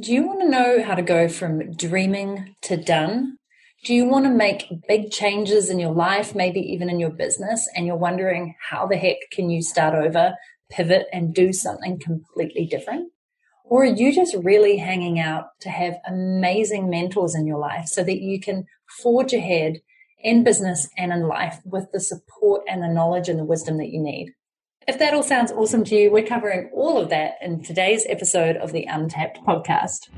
Do you want to know how to go from dreaming to done? Do you want to make big changes in your life, maybe even in your business, and you're wondering how the heck can you start over, pivot, and do something completely different? Or are you just really hanging out to have amazing mentors in your life so that you can forge ahead in business and in life with the support and the knowledge and the wisdom that you need? If that all sounds awesome to you, we're covering all of that in today's episode of the Untapped podcast.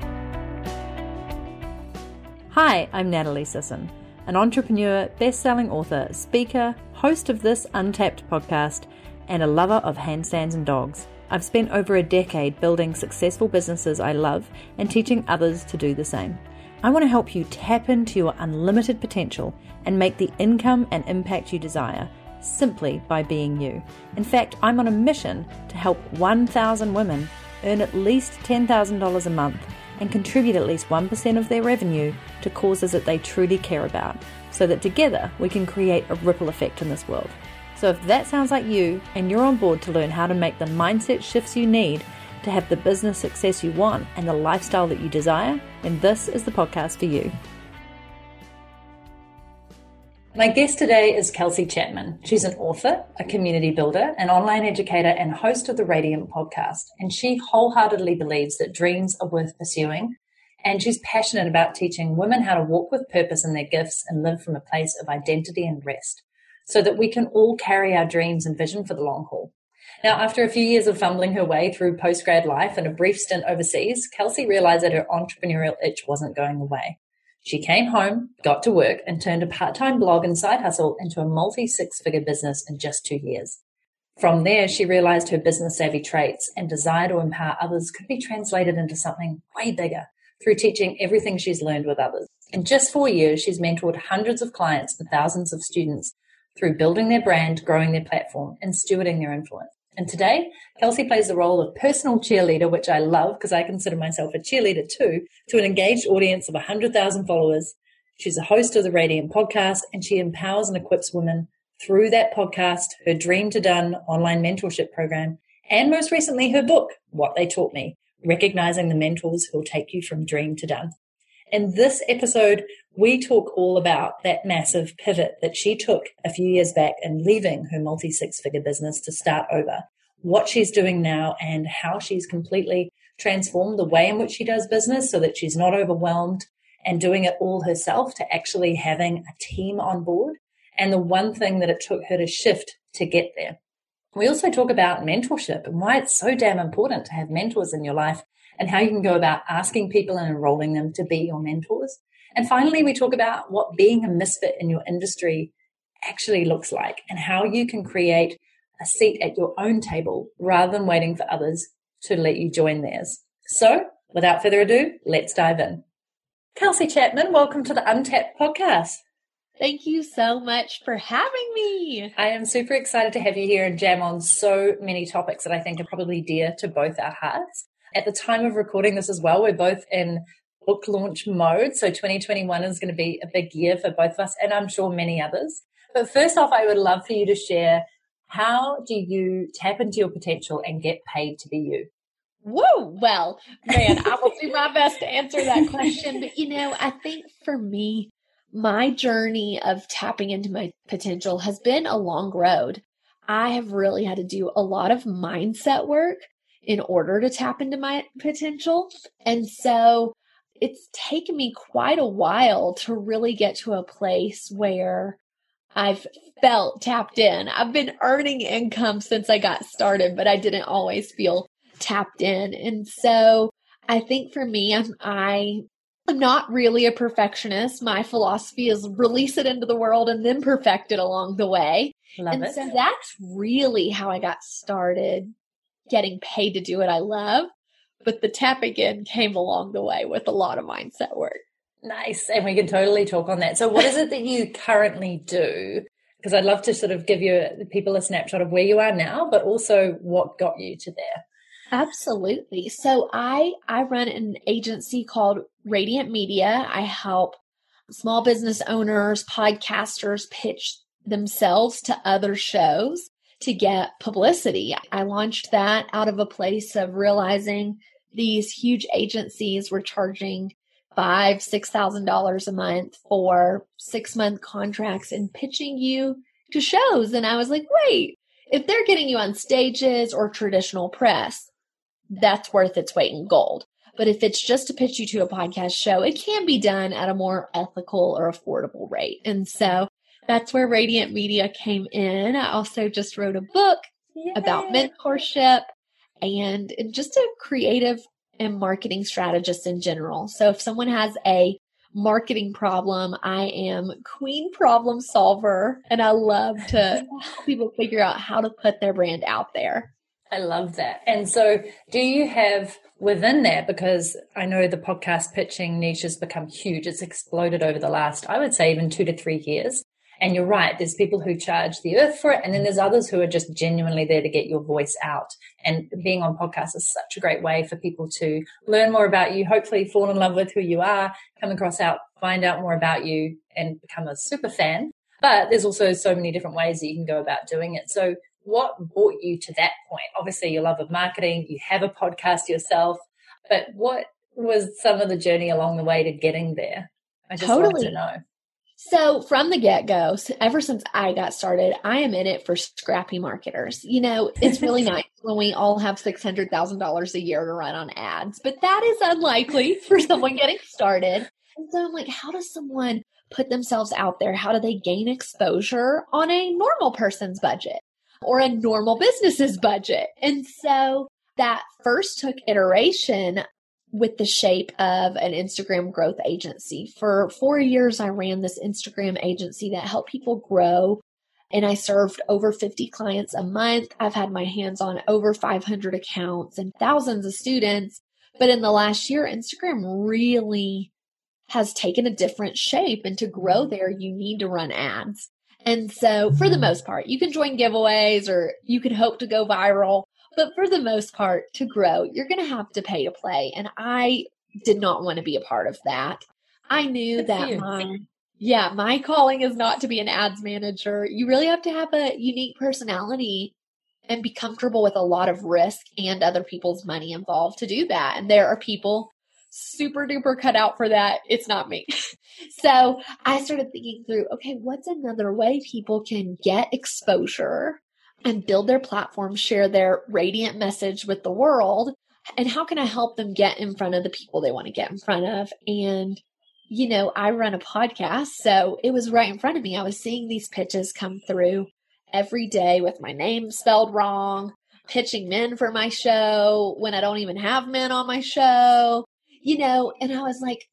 Hi, I'm Natalie Sisson, an entrepreneur, best-selling author, speaker, host of this Untapped podcast, and a lover of handstands and dogs. I've spent over a decade building successful businesses I love and teaching others to do the same. I want to help you tap into your unlimited potential and make the income and impact you desire simply by being you. In fact, I'm on a mission to help 1,000 women earn at least $10,000 a month and contribute at least 1% of their revenue to causes that they truly care about, so that together we can create a ripple effect in this world. So if that sounds like you and you're on board to learn how to make the mindset shifts you need to have the business success you want and the lifestyle that you desire, then this is the podcast for you. My guest today is Kelsey Chapman. She's an author, a community builder, an online educator, and host of the Radiant podcast. And she wholeheartedly believes that dreams are worth pursuing. And she's passionate about teaching women how to walk with purpose in their gifts and live from a place of identity and rest so that we can all carry our dreams and vision for the long haul. Now, after a few years of fumbling her way through postgrad life and a brief stint overseas, Kelsey realized that her entrepreneurial itch wasn't going away. She came home, got to work, and turned a part time blog and side hustle into a multi six figure business in just two years. From there, she realized her business savvy traits and desire to empower others could be translated into something way bigger through teaching everything she's learned with others. In just four years, she's mentored hundreds of clients and thousands of students through building their brand, growing their platform, and stewarding their influence. And today, Kelsey plays the role of personal cheerleader, which I love because I consider myself a cheerleader too, to an engaged audience of 100,000 followers. She's a host of the Radiant podcast and she empowers and equips women through that podcast, her Dream to Done online mentorship program, and most recently her book, What They Taught Me, recognizing the mentors who'll take you from dream to done. In this episode, we talk all about that massive pivot that she took a few years back and leaving her multi six figure business to start over, what she's doing now, and how she's completely transformed the way in which she does business so that she's not overwhelmed and doing it all herself to actually having a team on board. And the one thing that it took her to shift to get there. We also talk about mentorship and why it's so damn important to have mentors in your life and how you can go about asking people and enrolling them to be your mentors. And finally, we talk about what being a misfit in your industry actually looks like and how you can create a seat at your own table rather than waiting for others to let you join theirs. So, without further ado, let's dive in. Kelsey Chapman, welcome to the Untapped podcast. Thank you so much for having me. I am super excited to have you here and jam on so many topics that I think are probably dear to both our hearts. At the time of recording this as well, we're both in book launch mode. So 2021 is going to be a big year for both of us and I'm sure many others. But first off, I would love for you to share how do you tap into your potential and get paid to be you? Woo! Well, man, I will do my best to answer that question. But you know, I think for me, my journey of tapping into my potential has been a long road. I have really had to do a lot of mindset work in order to tap into my potential. And so it's taken me quite a while to really get to a place where I've felt tapped in. I've been earning income since I got started, but I didn't always feel tapped in. And so I think for me, I'm, I I'm not really a perfectionist. My philosophy is release it into the world and then perfect it along the way. Love and it. so that's really how I got started getting paid to do what I love. But the tap again came along the way with a lot of mindset work. Nice. And we can totally talk on that. So, what is it that you currently do? Because I'd love to sort of give you people a snapshot of where you are now, but also what got you to there. Absolutely. So I I run an agency called Radiant Media. I help small business owners, podcasters pitch themselves to other shows to get publicity. I launched that out of a place of realizing these huge agencies were charging five, six thousand dollars a month for six month contracts and pitching you to shows. And I was like, wait, if they're getting you on stages or traditional press, that's worth its weight in gold. But if it's just to pitch you to a podcast show, it can be done at a more ethical or affordable rate. And so that's where Radiant Media came in. I also just wrote a book Yay. about mentorship and just a creative and marketing strategist in general. So if someone has a marketing problem, I am queen problem solver and I love to help people figure out how to put their brand out there. I love that. And so do you have within that, because I know the podcast pitching niche has become huge. It's exploded over the last, I would say even two to three years. And you're right. There's people who charge the earth for it. And then there's others who are just genuinely there to get your voice out. And being on podcasts is such a great way for people to learn more about you, hopefully fall in love with who you are, come across out, find out more about you and become a super fan. But there's also so many different ways that you can go about doing it. So what brought you to that point? Obviously your love of marketing, you have a podcast yourself, but what was some of the journey along the way to getting there? I just totally. want to know. So from the get go, ever since I got started, I am in it for scrappy marketers. You know, it's really nice when we all have $600,000 a year to run on ads, but that is unlikely for someone getting started. And so I'm like, how does someone put themselves out there? How do they gain exposure on a normal person's budget or a normal business's budget? And so that first took iteration with the shape of an Instagram growth agency. For four years, I ran this Instagram agency that helped people grow. And I served over 50 clients a month. I've had my hands on over 500 accounts and thousands of students. But in the last year, Instagram really has taken a different shape. And to grow mm-hmm. there, you need to run ads. And so for the mm-hmm. most part, you can join giveaways or you can hope to go viral. But for the most part, to grow, you're going to have to pay to play. And I did not want to be a part of that. I knew that my, yeah, my calling is not to be an ads manager. You really have to have a unique personality and be comfortable with a lot of risk and other people's money involved to do that. And there are people super duper cut out for that. It's not me. so I started thinking through, okay, what's another way people can get exposure and build their platform, share their radiant message with the world? And how can I help them get in front of the people they want to get in front of? And, you know, I run a podcast, so it was right in front of me. I was seeing these pitches come through every day with my name spelled wrong, pitching men for my show when I don't even have men on my show, you know, and I was like,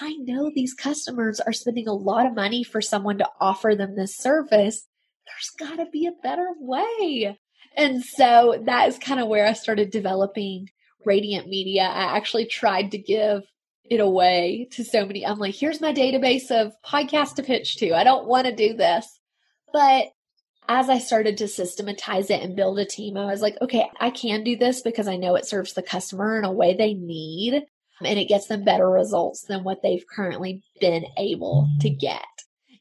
I know these customers are spending a lot of money for someone to offer them this service there's got to be a better way. And so that is kind of where I started developing Radiant Media. I actually tried to give it away to so many. I'm like, here's my database of podcasts to pitch to. I don't want to do this. But as I started to systematize it and build a team, I was like, okay, I can do this because I know it serves the customer in a way they need and it gets them better results than what they've currently been able to get.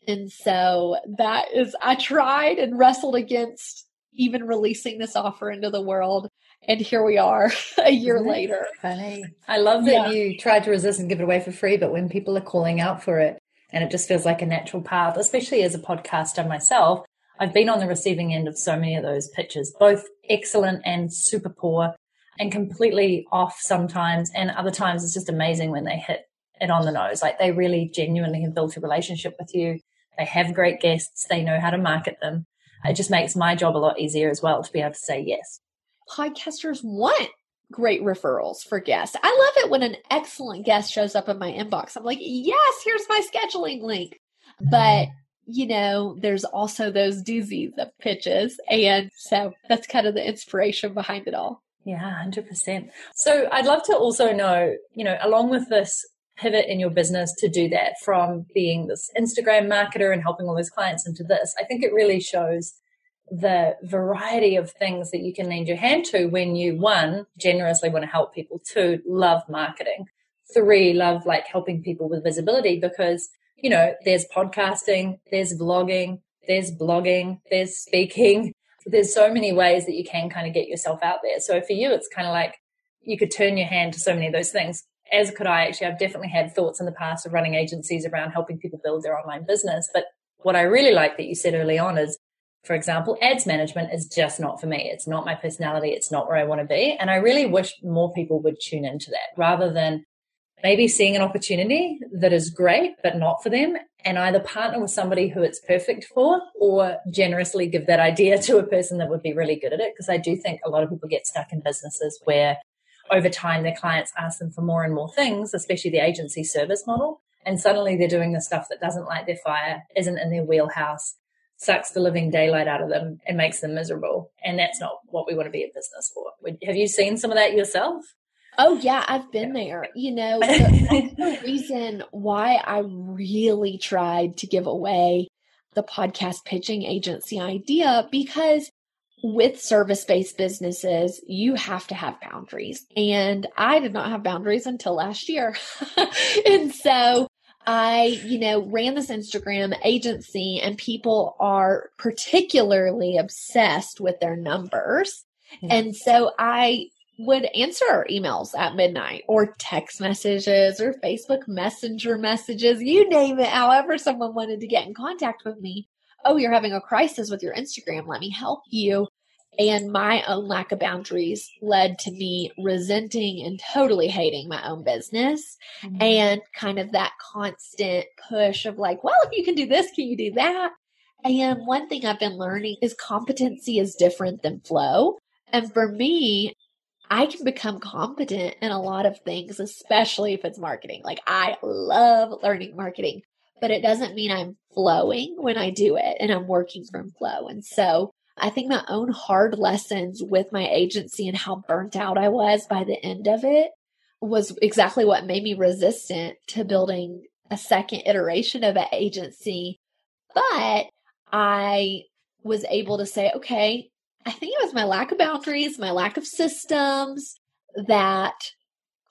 And so that is, I tried and wrestled against even releasing this offer into the world. And here we are a year later. Funny. I love that yeah. you tried to resist and give it away for free, but when people are calling out for it and it just feels like a natural path, especially as a podcaster myself, I've been on the receiving end of so many of those pitches, both excellent and super poor and completely off sometimes. And other times it's just amazing when they hit it on the nose. Like they really genuinely have built a relationship with you they have great guests. They know how to market them. It just makes my job a lot easier as well to be able to say yes. Podcasters want great referrals for guests. I love it when an excellent guest shows up in my inbox. I'm like, yes, here's my scheduling link. But, you know, there's also those doozies of pitches. And so that's kind of the inspiration behind it all. Yeah, 100%. So I'd love to also know, you know, along with this pivot in your business to do that from being this Instagram marketer and helping all those clients into this. I think it really shows the variety of things that you can lend your hand to when you one generously want to help people two love marketing three love like helping people with visibility because you know there's podcasting there's vlogging there's blogging there's speaking there's so many ways that you can kind of get yourself out there so for you it's kind of like you could turn your hand to so many of those things. As could I actually, I've definitely had thoughts in the past of running agencies around helping people build their online business. But what I really like that you said early on is, for example, ads management is just not for me. It's not my personality. It's not where I want to be. And I really wish more people would tune into that rather than maybe seeing an opportunity that is great, but not for them and either partner with somebody who it's perfect for or generously give that idea to a person that would be really good at it. Because I do think a lot of people get stuck in businesses where over time their clients ask them for more and more things, especially the agency service model. And suddenly they're doing the stuff that doesn't light their fire, isn't in their wheelhouse, sucks the living daylight out of them and makes them miserable. And that's not what we want to be a business for. Have you seen some of that yourself? Oh yeah, I've been there. You know, the, the reason why I really tried to give away the podcast pitching agency idea because with service based businesses, you have to have boundaries. And I did not have boundaries until last year. and so I, you know, ran this Instagram agency and people are particularly obsessed with their numbers. Mm-hmm. And so I would answer emails at midnight or text messages or Facebook Messenger messages, you name it, however someone wanted to get in contact with me. Oh, you're having a crisis with your Instagram. Let me help you. And my own lack of boundaries led to me resenting and totally hating my own business mm-hmm. and kind of that constant push of like, well, if you can do this, can you do that? And one thing I've been learning is competency is different than flow. And for me, I can become competent in a lot of things, especially if it's marketing. Like I love learning marketing, but it doesn't mean I'm flowing when I do it and I'm working from flow. And so I think my own hard lessons with my agency and how burnt out I was by the end of it was exactly what made me resistant to building a second iteration of an agency. But I was able to say, okay, I think it was my lack of boundaries, my lack of systems that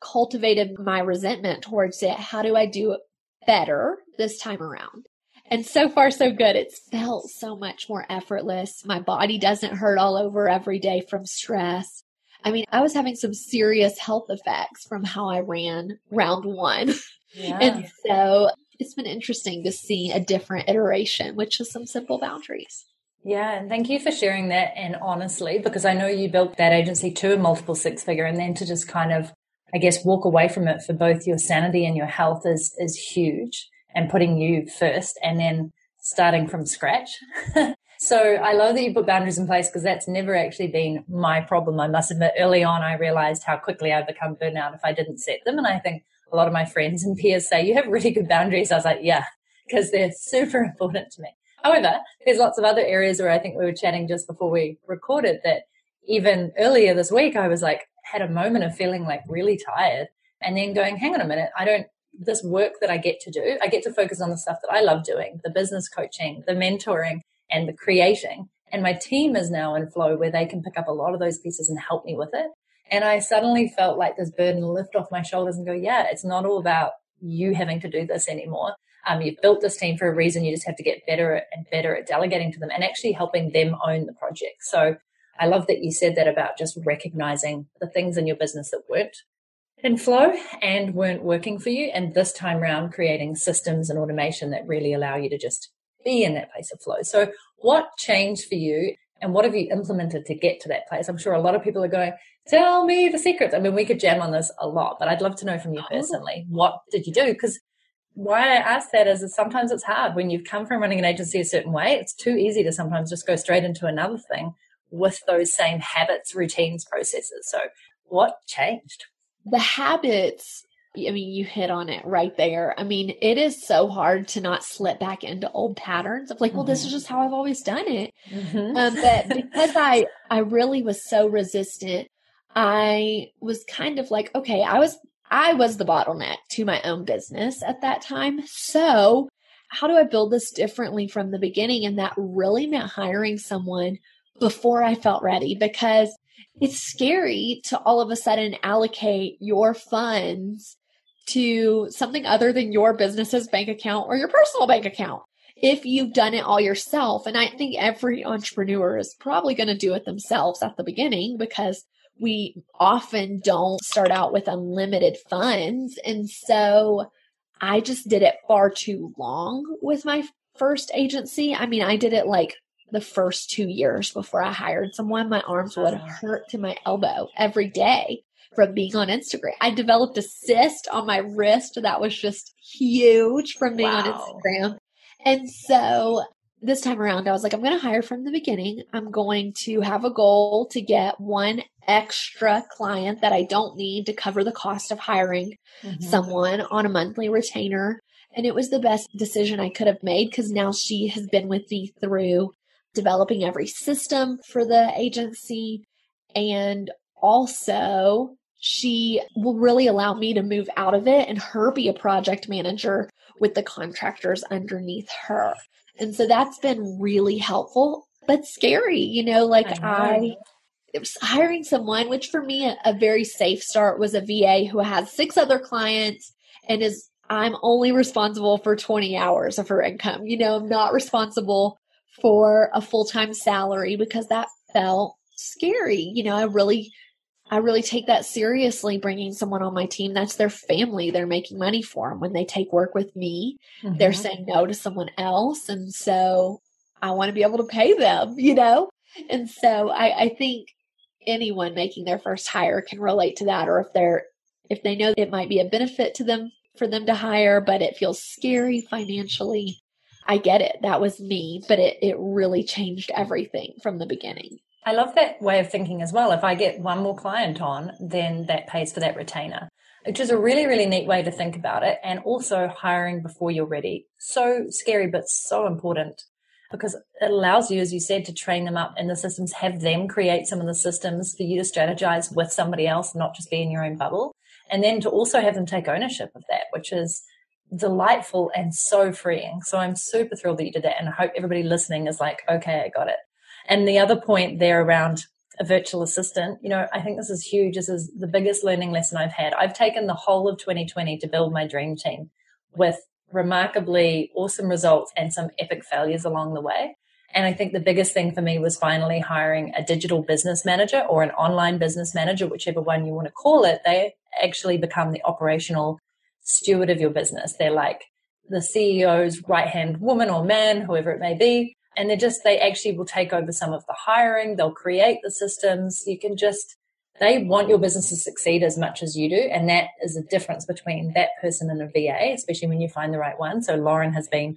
cultivated my resentment towards it. How do I do it better this time around? And so far, so good. It's felt so much more effortless. My body doesn't hurt all over every day from stress. I mean, I was having some serious health effects from how I ran round one. Yeah. and so it's been interesting to see a different iteration, which is some simple boundaries. Yeah, and thank you for sharing that. And honestly, because I know you built that agency to a multiple six figure, and then to just kind of, I guess, walk away from it for both your sanity and your health is is huge. And putting you first, and then starting from scratch. so I love that you put boundaries in place because that's never actually been my problem. I must admit, early on, I realized how quickly I'd become burnout if I didn't set them. And I think a lot of my friends and peers say you have really good boundaries. I was like, yeah, because they're super important to me. However, there's lots of other areas where I think we were chatting just before we recorded that even earlier this week, I was like, had a moment of feeling like really tired and then going, hang on a minute, I don't, this work that I get to do, I get to focus on the stuff that I love doing, the business coaching, the mentoring and the creating. And my team is now in flow where they can pick up a lot of those pieces and help me with it. And I suddenly felt like this burden lift off my shoulders and go, yeah, it's not all about you having to do this anymore. Um, you've built this team for a reason. You just have to get better and better at delegating to them and actually helping them own the project. So I love that you said that about just recognizing the things in your business that weren't in flow and weren't working for you. And this time around, creating systems and automation that really allow you to just be in that place of flow. So what changed for you and what have you implemented to get to that place? I'm sure a lot of people are going, tell me the secrets. I mean, we could jam on this a lot, but I'd love to know from you oh. personally, what did you do? Because why I ask that is that sometimes it's hard when you've come from running an agency a certain way. It's too easy to sometimes just go straight into another thing with those same habits, routines, processes. So, what changed? The habits, I mean, you hit on it right there. I mean, it is so hard to not slip back into old patterns of like, well, mm-hmm. this is just how I've always done it. Mm-hmm. Um, but because I, I really was so resistant, I was kind of like, okay, I was I was the bottleneck to my own business at that time. So, how do I build this differently from the beginning? And that really meant hiring someone before I felt ready because it's scary to all of a sudden allocate your funds to something other than your business's bank account or your personal bank account. If you've done it all yourself, and I think every entrepreneur is probably going to do it themselves at the beginning because we often don't start out with unlimited funds. And so I just did it far too long with my first agency. I mean, I did it like the first two years before I hired someone. My arms would hurt to my elbow every day from being on Instagram. I developed a cyst on my wrist that was just huge from being wow. on Instagram. And so this time around, I was like, I'm going to hire from the beginning. I'm going to have a goal to get one extra client that I don't need to cover the cost of hiring mm-hmm. someone on a monthly retainer. And it was the best decision I could have made because now she has been with me through developing every system for the agency and also she will really allow me to move out of it and her be a project manager with the contractors underneath her. And so that's been really helpful, but scary, you know, like I, I was hiring someone, which for me, a, a very safe start was a VA who has six other clients and is, I'm only responsible for 20 hours of her income. You know, I'm not responsible for a full time salary because that felt scary. You know, I really I really take that seriously bringing someone on my team. That's their family. They're making money for them. When they take work with me, mm-hmm. they're saying no to someone else. And so I want to be able to pay them, you know? And so I, I think anyone making their first hire can relate to that. Or if they're, if they know it might be a benefit to them for them to hire, but it feels scary financially. I get it. That was me, but it, it really changed everything from the beginning. I love that way of thinking as well. If I get one more client on, then that pays for that retainer, which is a really, really neat way to think about it. And also hiring before you're ready. So scary, but so important because it allows you, as you said, to train them up in the systems, have them create some of the systems for you to strategize with somebody else, not just be in your own bubble. And then to also have them take ownership of that, which is delightful and so freeing. So I'm super thrilled that you did that. And I hope everybody listening is like, okay, I got it. And the other point there around a virtual assistant, you know, I think this is huge. This is the biggest learning lesson I've had. I've taken the whole of 2020 to build my dream team with remarkably awesome results and some epic failures along the way. And I think the biggest thing for me was finally hiring a digital business manager or an online business manager, whichever one you want to call it. They actually become the operational steward of your business. They're like the CEO's right hand woman or man, whoever it may be. And they just they actually will take over some of the hiring. They'll create the systems. You can just they want your business to succeed as much as you do. And that is the difference between that person and a va especially when you find the right one. So lauren has been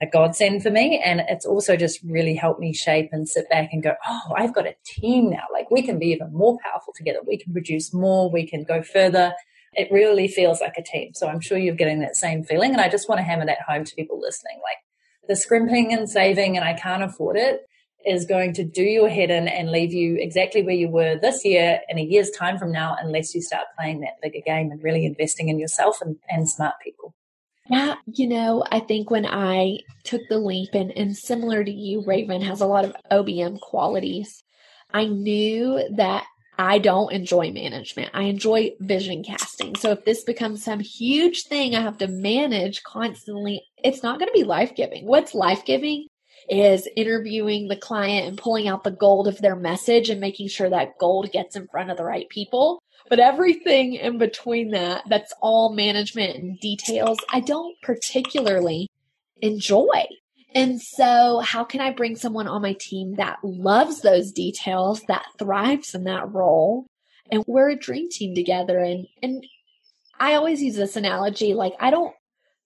a godsend for me. And it's also just really helped me shape and sit back and go oh i've got a team now. Like we can be even more powerful together. We can produce more. We can go further it really feels like a team so i'm sure you're getting that same feeling and i just want to hammer that home to people listening like the scrimping and saving and I can't afford it is going to do your head in and leave you exactly where you were this year in a year's time from now, unless you start playing that bigger game and really investing in yourself and, and smart people. Yeah, you know, I think when I took the leap and, and similar to you, Raven has a lot of OBM qualities. I knew that I don't enjoy management. I enjoy vision casting. So if this becomes some huge thing I have to manage constantly, it's not going to be life giving. What's life giving is interviewing the client and pulling out the gold of their message and making sure that gold gets in front of the right people. But everything in between that, that's all management and details, I don't particularly enjoy. And so, how can I bring someone on my team that loves those details, that thrives in that role? And we're a dream team together. And, and I always use this analogy like, I don't,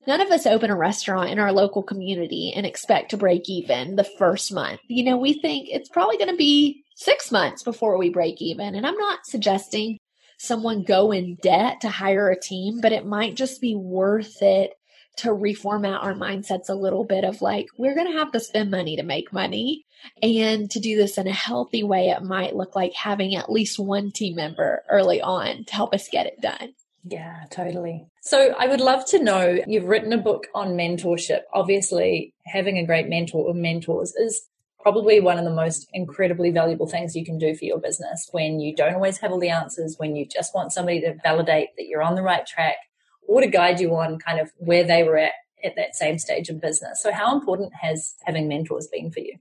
none of us open a restaurant in our local community and expect to break even the first month. You know, we think it's probably going to be six months before we break even. And I'm not suggesting someone go in debt to hire a team, but it might just be worth it to reformat our mindsets a little bit of like, we're going to have to spend money to make money. And to do this in a healthy way, it might look like having at least one team member early on to help us get it done. Yeah, totally. So I would love to know you've written a book on mentorship. Obviously, having a great mentor or mentors is probably one of the most incredibly valuable things you can do for your business when you don't always have all the answers, when you just want somebody to validate that you're on the right track or to guide you on kind of where they were at at that same stage of business. So how important has having mentors been for you?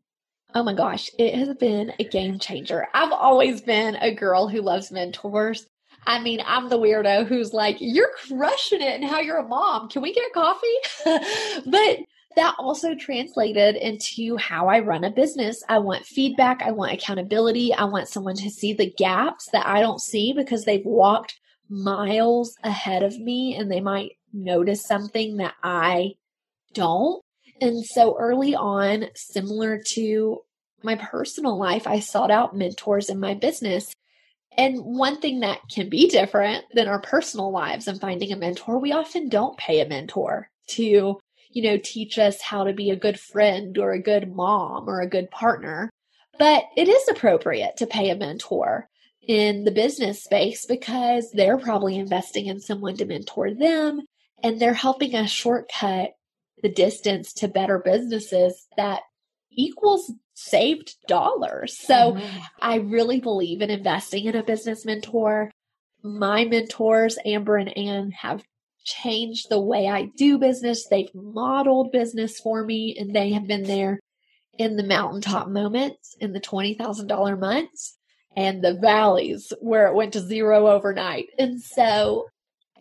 Oh my gosh, it has been a game changer. I've always been a girl who loves mentors. I mean, I'm the weirdo who's like, you're crushing it and how you're a mom. Can we get coffee? but that also translated into how I run a business. I want feedback. I want accountability. I want someone to see the gaps that I don't see because they've walked miles ahead of me and they might notice something that I don't. And so early on, similar to my personal life, I sought out mentors in my business. And one thing that can be different than our personal lives and finding a mentor, we often don't pay a mentor to you know, teach us how to be a good friend or a good mom or a good partner. But it is appropriate to pay a mentor in the business space because they're probably investing in someone to mentor them and they're helping us shortcut the distance to better businesses that equals saved dollars. So mm-hmm. I really believe in investing in a business mentor. My mentors, Amber and Anne, have changed the way I do business. They've modeled business for me and they have been there in the mountaintop moments, in the $20,000 months and the valleys where it went to zero overnight. And so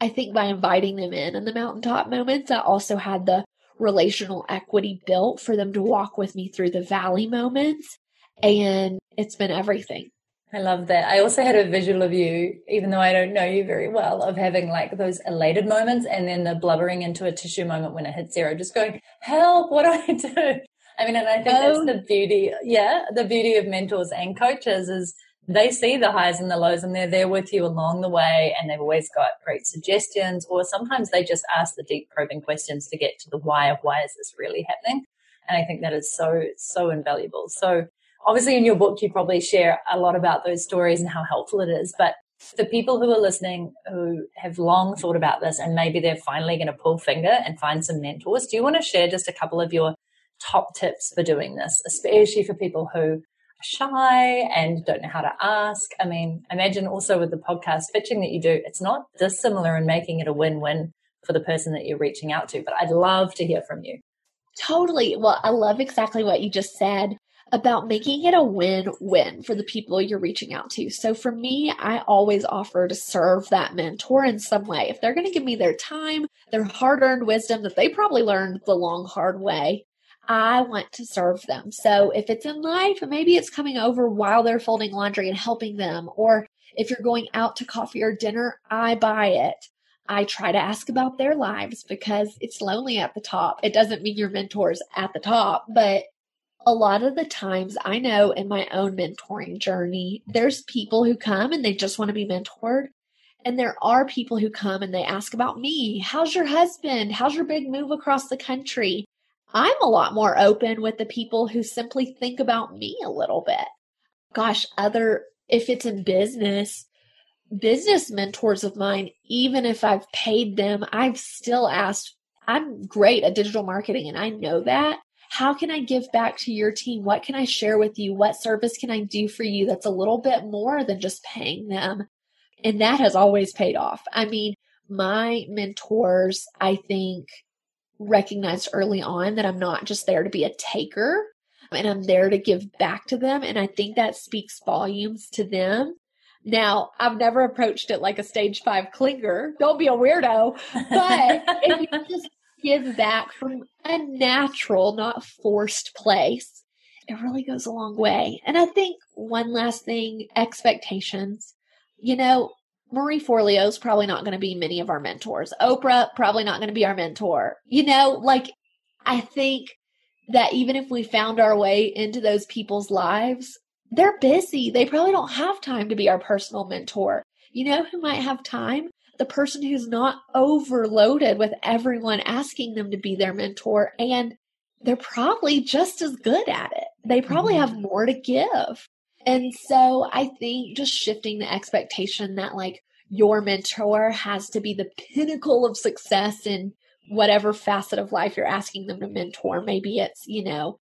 I think by inviting them in in the mountaintop moments, I also had the relational equity built for them to walk with me through the valley moments. And it's been everything. I love that. I also had a visual of you, even though I don't know you very well, of having like those elated moments and then the blubbering into a tissue moment when it hit zero, just going, help, what do I do? I mean, and I think oh. that's the beauty. Yeah. The beauty of mentors and coaches is they see the highs and the lows and they're there with you along the way and they've always got great suggestions or sometimes they just ask the deep probing questions to get to the why of why is this really happening. And I think that is so, so invaluable. So obviously in your book, you probably share a lot about those stories and how helpful it is. But for people who are listening who have long thought about this and maybe they're finally going to pull finger and find some mentors, do you want to share just a couple of your top tips for doing this, especially for people who shy and don't know how to ask? I mean, imagine also with the podcast pitching that you do, it's not dissimilar in making it a win-win for the person that you're reaching out to, but I'd love to hear from you. Totally. Well, I love exactly what you just said about making it a win win for the people you're reaching out to. So for me, I always offer to serve that mentor in some way. If they're going to give me their time, their hard earned wisdom that they probably learned the long, hard way, I want to serve them. So if it's in life, maybe it's coming over while they're folding laundry and helping them. Or if you're going out to coffee or dinner, I buy it. I try to ask about their lives because it's lonely at the top. It doesn't mean your mentor's at the top, but a lot of the times I know in my own mentoring journey, there's people who come and they just want to be mentored. And there are people who come and they ask about me. How's your husband? How's your big move across the country? I'm a lot more open with the people who simply think about me a little bit. Gosh, other, if it's in business, business mentors of mine, even if I've paid them, I've still asked, I'm great at digital marketing and I know that. How can I give back to your team? What can I share with you? What service can I do for you that's a little bit more than just paying them? And that has always paid off. I mean, my mentors, I think, recognized early on that I'm not just there to be a taker and I'm there to give back to them. And I think that speaks volumes to them. Now, I've never approached it like a stage five clinger. Don't be a weirdo. But if you just give back from a natural, not forced place, it really goes a long way. And I think one last thing expectations. You know, Marie Forleo is probably not going to be many of our mentors. Oprah, probably not going to be our mentor. You know, like, I think that even if we found our way into those people's lives, they're busy. They probably don't have time to be our personal mentor. You know who might have time? the person who's not overloaded with everyone asking them to be their mentor and they're probably just as good at it. They probably mm-hmm. have more to give. And so I think just shifting the expectation that like your mentor has to be the pinnacle of success in whatever facet of life you're asking them to mentor. Maybe it's, you know,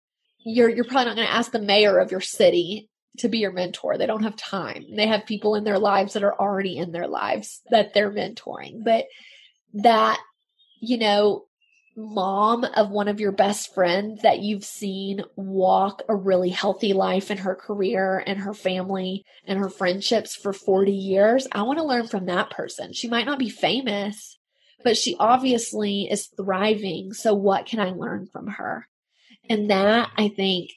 you're you're probably not going to ask the mayor of your city to be your mentor. They don't have time. They have people in their lives that are already in their lives that they're mentoring. But that, you know, mom of one of your best friends that you've seen walk a really healthy life in her career and her family and her friendships for 40 years, I want to learn from that person. She might not be famous, but she obviously is thriving. So what can I learn from her? And that I think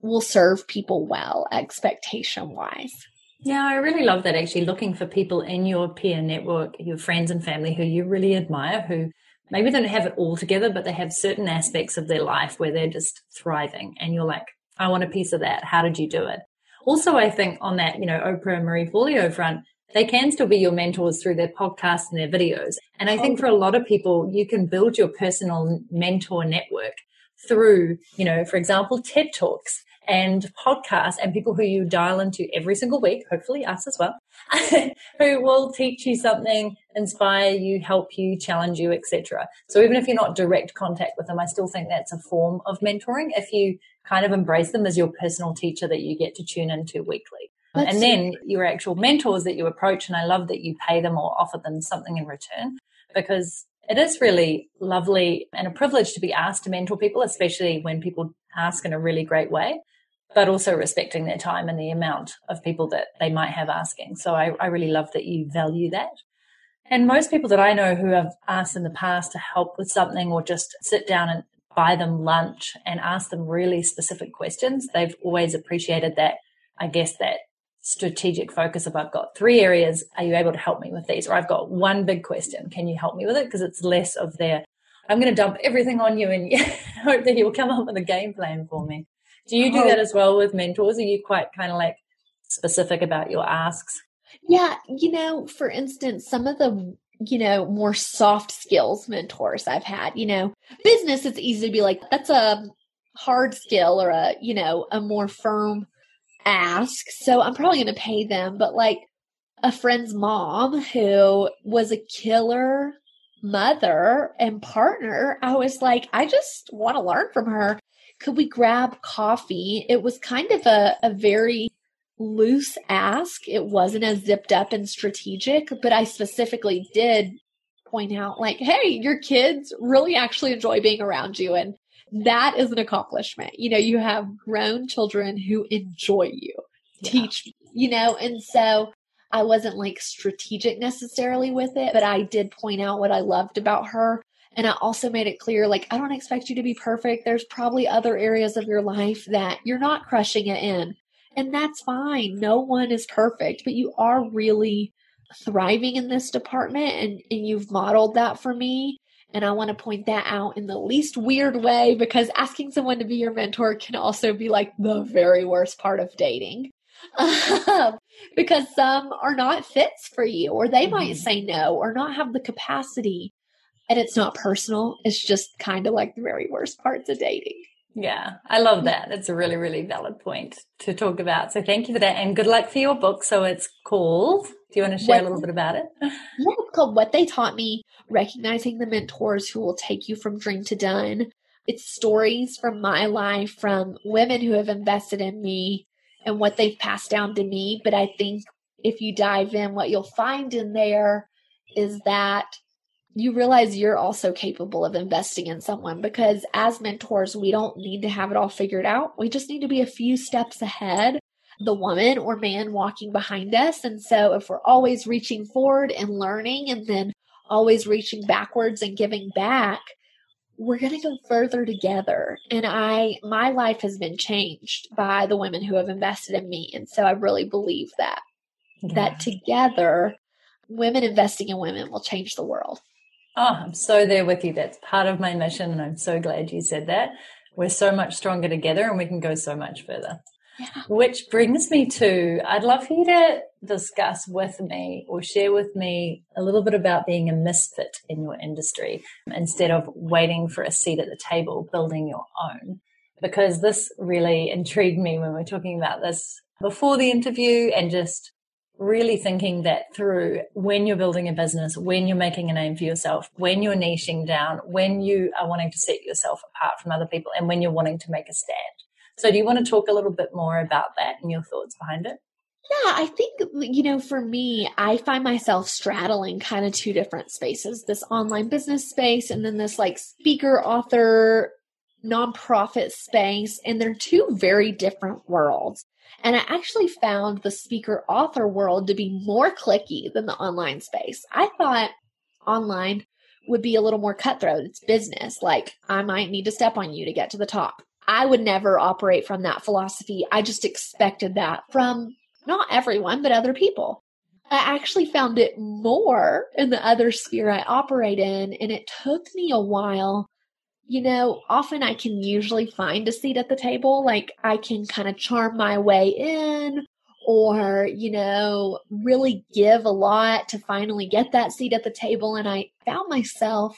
will serve people well expectation wise. Yeah, I really love that actually looking for people in your peer network, your friends and family who you really admire, who maybe they don't have it all together, but they have certain aspects of their life where they're just thriving. And you're like, I want a piece of that. How did you do it? Also, I think on that, you know, Oprah and Marie Forleo front, they can still be your mentors through their podcasts and their videos. And I think for a lot of people, you can build your personal mentor network through, you know, for example, TED Talks and podcasts and people who you dial into every single week, hopefully us as well, who will teach you something, inspire you, help you, challenge you, etc. So even if you're not direct contact with them, I still think that's a form of mentoring if you kind of embrace them as your personal teacher that you get to tune into weekly. Um, that's and then your actual mentors that you approach, and I love that you pay them or offer them something in return because it is really lovely and a privilege to be asked to mentor people, especially when people ask in a really great way but also respecting their time and the amount of people that they might have asking. So I, I really love that you value that. And most people that I know who have asked in the past to help with something or just sit down and buy them lunch and ask them really specific questions, they've always appreciated that, I guess, that strategic focus of I've got three areas. Are you able to help me with these? Or I've got one big question. Can you help me with it? Because it's less of their, I'm going to dump everything on you and hope that you'll come up with a game plan for me. Do you do oh. that as well with mentors? Are you quite kind of like specific about your asks? Yeah, you know, for instance, some of the you know, more soft skills mentors I've had, you know, business, it's easy to be like, that's a hard skill or a, you know, a more firm ask. So I'm probably going to pay them. But like a friend's mom who was a killer mother and partner, I was like, I just want to learn from her could we grab coffee? It was kind of a, a very loose ask. It wasn't as zipped up and strategic, but I specifically did point out, like, hey, your kids really actually enjoy being around you. And that is an accomplishment. You know, you have grown children who enjoy you, yeah. teach, you know, and so I wasn't like strategic necessarily with it, but I did point out what I loved about her and I also made it clear, like, I don't expect you to be perfect. There's probably other areas of your life that you're not crushing it in. And that's fine. No one is perfect, but you are really thriving in this department and, and you've modeled that for me. And I want to point that out in the least weird way because asking someone to be your mentor can also be like the very worst part of dating. because some are not fits for you, or they might mm-hmm. say no, or not have the capacity and it's not personal. It's just kind of like the very worst parts of dating. Yeah, I love that. That's a really, really valid point to talk about. So thank you for that. And good luck for your book. So it's called, do you want to share what, a little bit about it? Yeah, it's called What They Taught Me Recognizing the Mentors Who Will Take You From Dream to Done. It's stories from my life, from women who have invested in me and what they've passed down to me. But I think if you dive in, what you'll find in there is that you realize you're also capable of investing in someone because as mentors, we don't need to have it all figured out. We just need to be a few steps ahead, the woman or man walking behind us. And so if we're always reaching forward and learning and then always reaching backwards and giving back, we're going to go further together. And I, my life has been changed by the women who have invested in me. And so I really believe that, yeah. that together, women investing in women will change the world. Oh, I'm so there with you. That's part of my mission. And I'm so glad you said that. We're so much stronger together and we can go so much further. Yeah. Which brings me to I'd love for you to discuss with me or share with me a little bit about being a misfit in your industry instead of waiting for a seat at the table, building your own. Because this really intrigued me when we we're talking about this before the interview and just really thinking that through when you're building a business, when you're making a name for yourself, when you're niching down, when you are wanting to set yourself apart from other people, and when you're wanting to make a stand. So, do you want to talk a little bit more about that and your thoughts behind it? Yeah, I think, you know, for me, I find myself straddling kind of two different spaces this online business space and then this like speaker, author, nonprofit space. And they're two very different worlds. And I actually found the speaker author world to be more cliquey than the online space. I thought online would be a little more cutthroat. It's business. Like, I might need to step on you to get to the top. I would never operate from that philosophy. I just expected that from not everyone, but other people. I actually found it more in the other sphere I operate in, and it took me a while. You know, often I can usually find a seat at the table. Like I can kind of charm my way in or, you know, really give a lot to finally get that seat at the table. And I found myself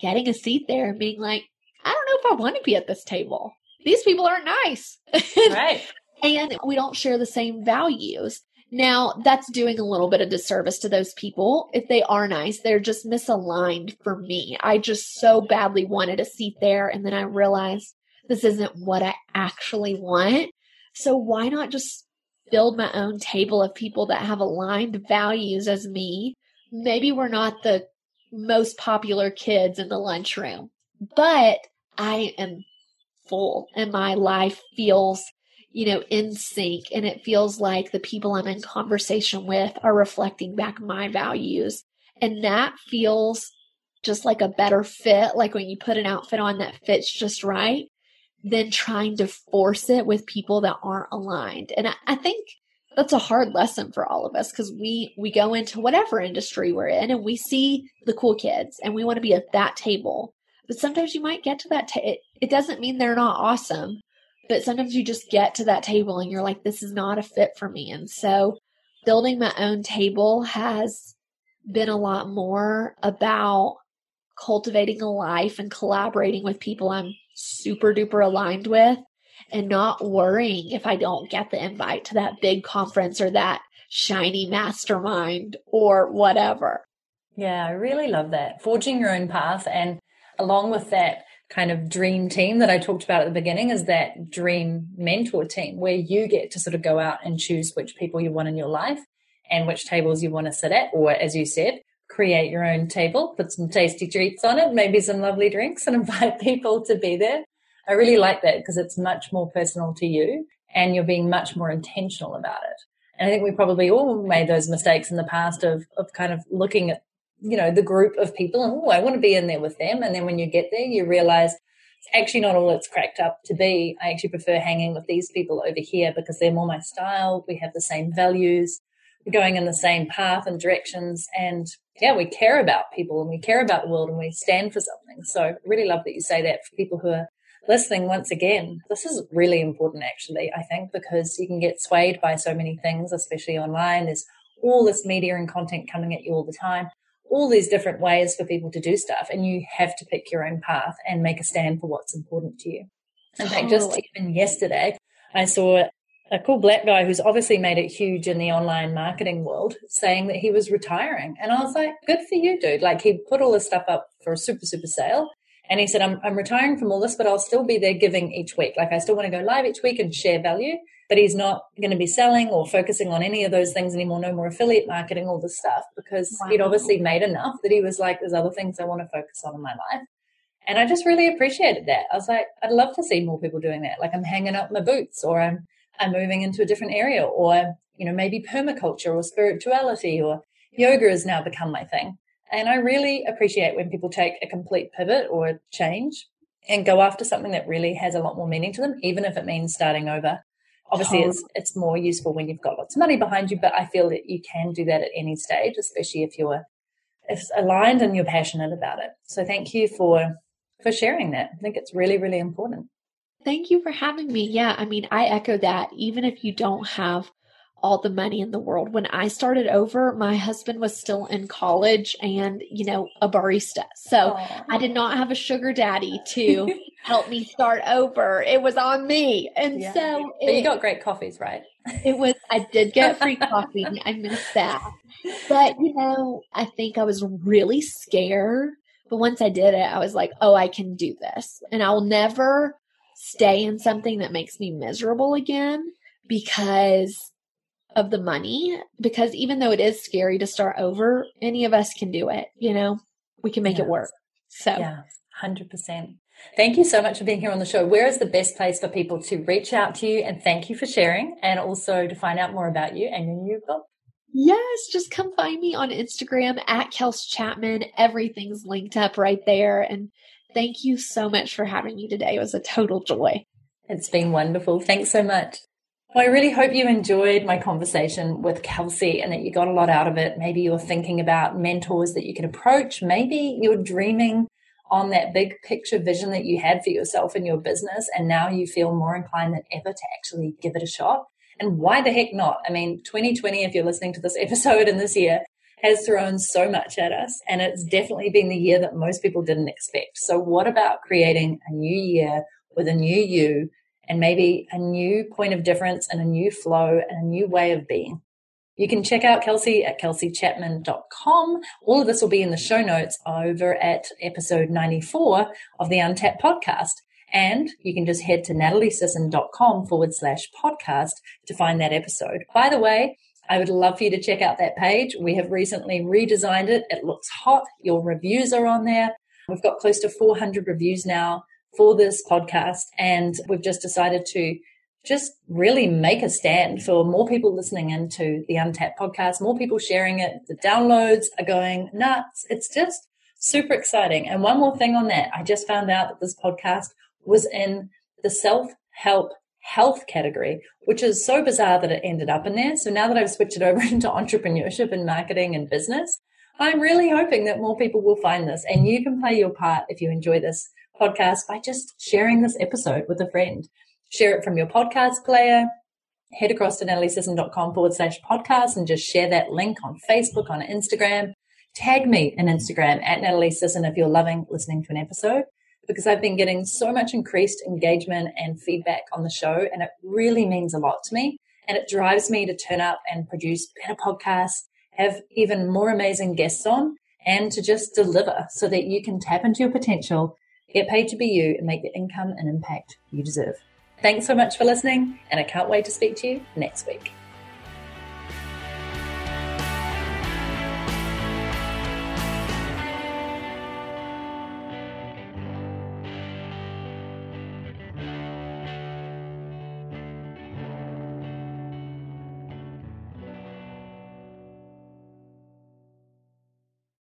getting a seat there and being like, I don't know if I want to be at this table. These people aren't nice. Right. and we don't share the same values. Now, that's doing a little bit of disservice to those people. If they are nice, they're just misaligned for me. I just so badly wanted a seat there. And then I realized this isn't what I actually want. So why not just build my own table of people that have aligned values as me? Maybe we're not the most popular kids in the lunchroom, but I am full and my life feels you know, in sync. And it feels like the people I'm in conversation with are reflecting back my values. And that feels just like a better fit. Like when you put an outfit on that fits just right than trying to force it with people that aren't aligned. And I, I think that's a hard lesson for all of us because we we go into whatever industry we're in and we see the cool kids and we want to be at that table but sometimes you might get to that ta- it, it doesn't mean they're not awesome but sometimes you just get to that table and you're like, this is not a fit for me. And so building my own table has been a lot more about cultivating a life and collaborating with people I'm super duper aligned with and not worrying if I don't get the invite to that big conference or that shiny mastermind or whatever. Yeah, I really love that. Forging your own path and along with that, kind of dream team that I talked about at the beginning is that dream mentor team where you get to sort of go out and choose which people you want in your life and which tables you want to sit at, or as you said, create your own table, put some tasty treats on it, maybe some lovely drinks and invite people to be there. I really like that because it's much more personal to you and you're being much more intentional about it. And I think we probably all made those mistakes in the past of, of kind of looking at you know, the group of people and, oh, I want to be in there with them. And then when you get there, you realize it's actually not all it's cracked up to be. I actually prefer hanging with these people over here because they're more my style. We have the same values. We're going in the same path and directions. And yeah, we care about people and we care about the world and we stand for something. So I really love that you say that for people who are listening once again. This is really important actually, I think, because you can get swayed by so many things, especially online. There's all this media and content coming at you all the time all these different ways for people to do stuff and you have to pick your own path and make a stand for what's important to you. In fact, just even yesterday, I saw a cool black guy who's obviously made it huge in the online marketing world saying that he was retiring. And I was like, good for you, dude. Like he put all this stuff up for a super, super sale. And he said, I'm, I'm retiring from all this, but I'll still be there giving each week. Like I still want to go live each week and share value but he's not going to be selling or focusing on any of those things anymore. No more affiliate marketing, all this stuff, because wow. he'd obviously made enough that he was like, there's other things I want to focus on in my life. And I just really appreciated that. I was like, I'd love to see more people doing that. Like I'm hanging up my boots or I'm, I'm moving into a different area or, you know, maybe permaculture or spirituality or yoga has now become my thing. And I really appreciate when people take a complete pivot or change and go after something that really has a lot more meaning to them, even if it means starting over Obviously, it's it's more useful when you've got lots of money behind you, but I feel that you can do that at any stage, especially if you're if aligned and you're passionate about it. So thank you for for sharing that. I think it's really really important. Thank you for having me. Yeah, I mean, I echo that. Even if you don't have all the money in the world. When I started over, my husband was still in college and, you know, a barista. So Aww. I did not have a sugar daddy to help me start over. It was on me. And yeah. so but it, you got great coffees, right? it was, I did get free coffee. I missed that. But, you know, I think I was really scared. But once I did it, I was like, oh, I can do this. And I'll never stay in something that makes me miserable again because of the money because even though it is scary to start over, any of us can do it. You know, we can make yes. it work. So, yeah, 100%. Thank you so much for being here on the show. Where is the best place for people to reach out to you? And thank you for sharing and also to find out more about you and your new book. Yes, just come find me on Instagram at Kels Chapman. Everything's linked up right there. And thank you so much for having me today. It was a total joy. It's been wonderful. Thanks so much. Well, I really hope you enjoyed my conversation with Kelsey and that you got a lot out of it. Maybe you're thinking about mentors that you can approach. Maybe you're dreaming on that big picture vision that you had for yourself and your business. And now you feel more inclined than ever to actually give it a shot. And why the heck not? I mean, 2020, if you're listening to this episode in this year, has thrown so much at us. And it's definitely been the year that most people didn't expect. So, what about creating a new year with a new you and maybe a new point of difference and a new flow and a new way of being? You can check out Kelsey at kelseychapman.com. All of this will be in the show notes over at episode 94 of the Untapped podcast. And you can just head to nataliesisson.com forward slash podcast to find that episode. By the way, I would love for you to check out that page. We have recently redesigned it. It looks hot. Your reviews are on there. We've got close to 400 reviews now for this podcast. And we've just decided to just really make a stand for more people listening into the Untapped podcast, more people sharing it. The downloads are going nuts. It's just super exciting. And one more thing on that, I just found out that this podcast was in the self help health category, which is so bizarre that it ended up in there. So now that I've switched it over into entrepreneurship and marketing and business, I'm really hoping that more people will find this and you can play your part if you enjoy this podcast by just sharing this episode with a friend share it from your podcast player. Head across to nataliesisson.com forward slash podcast and just share that link on Facebook, on Instagram. Tag me in Instagram at Natalie Sisson if you're loving listening to an episode because I've been getting so much increased engagement and feedback on the show and it really means a lot to me. And it drives me to turn up and produce better podcasts, have even more amazing guests on and to just deliver so that you can tap into your potential, get paid to be you and make the income and impact you deserve. Thanks so much for listening, and I can't wait to speak to you next week.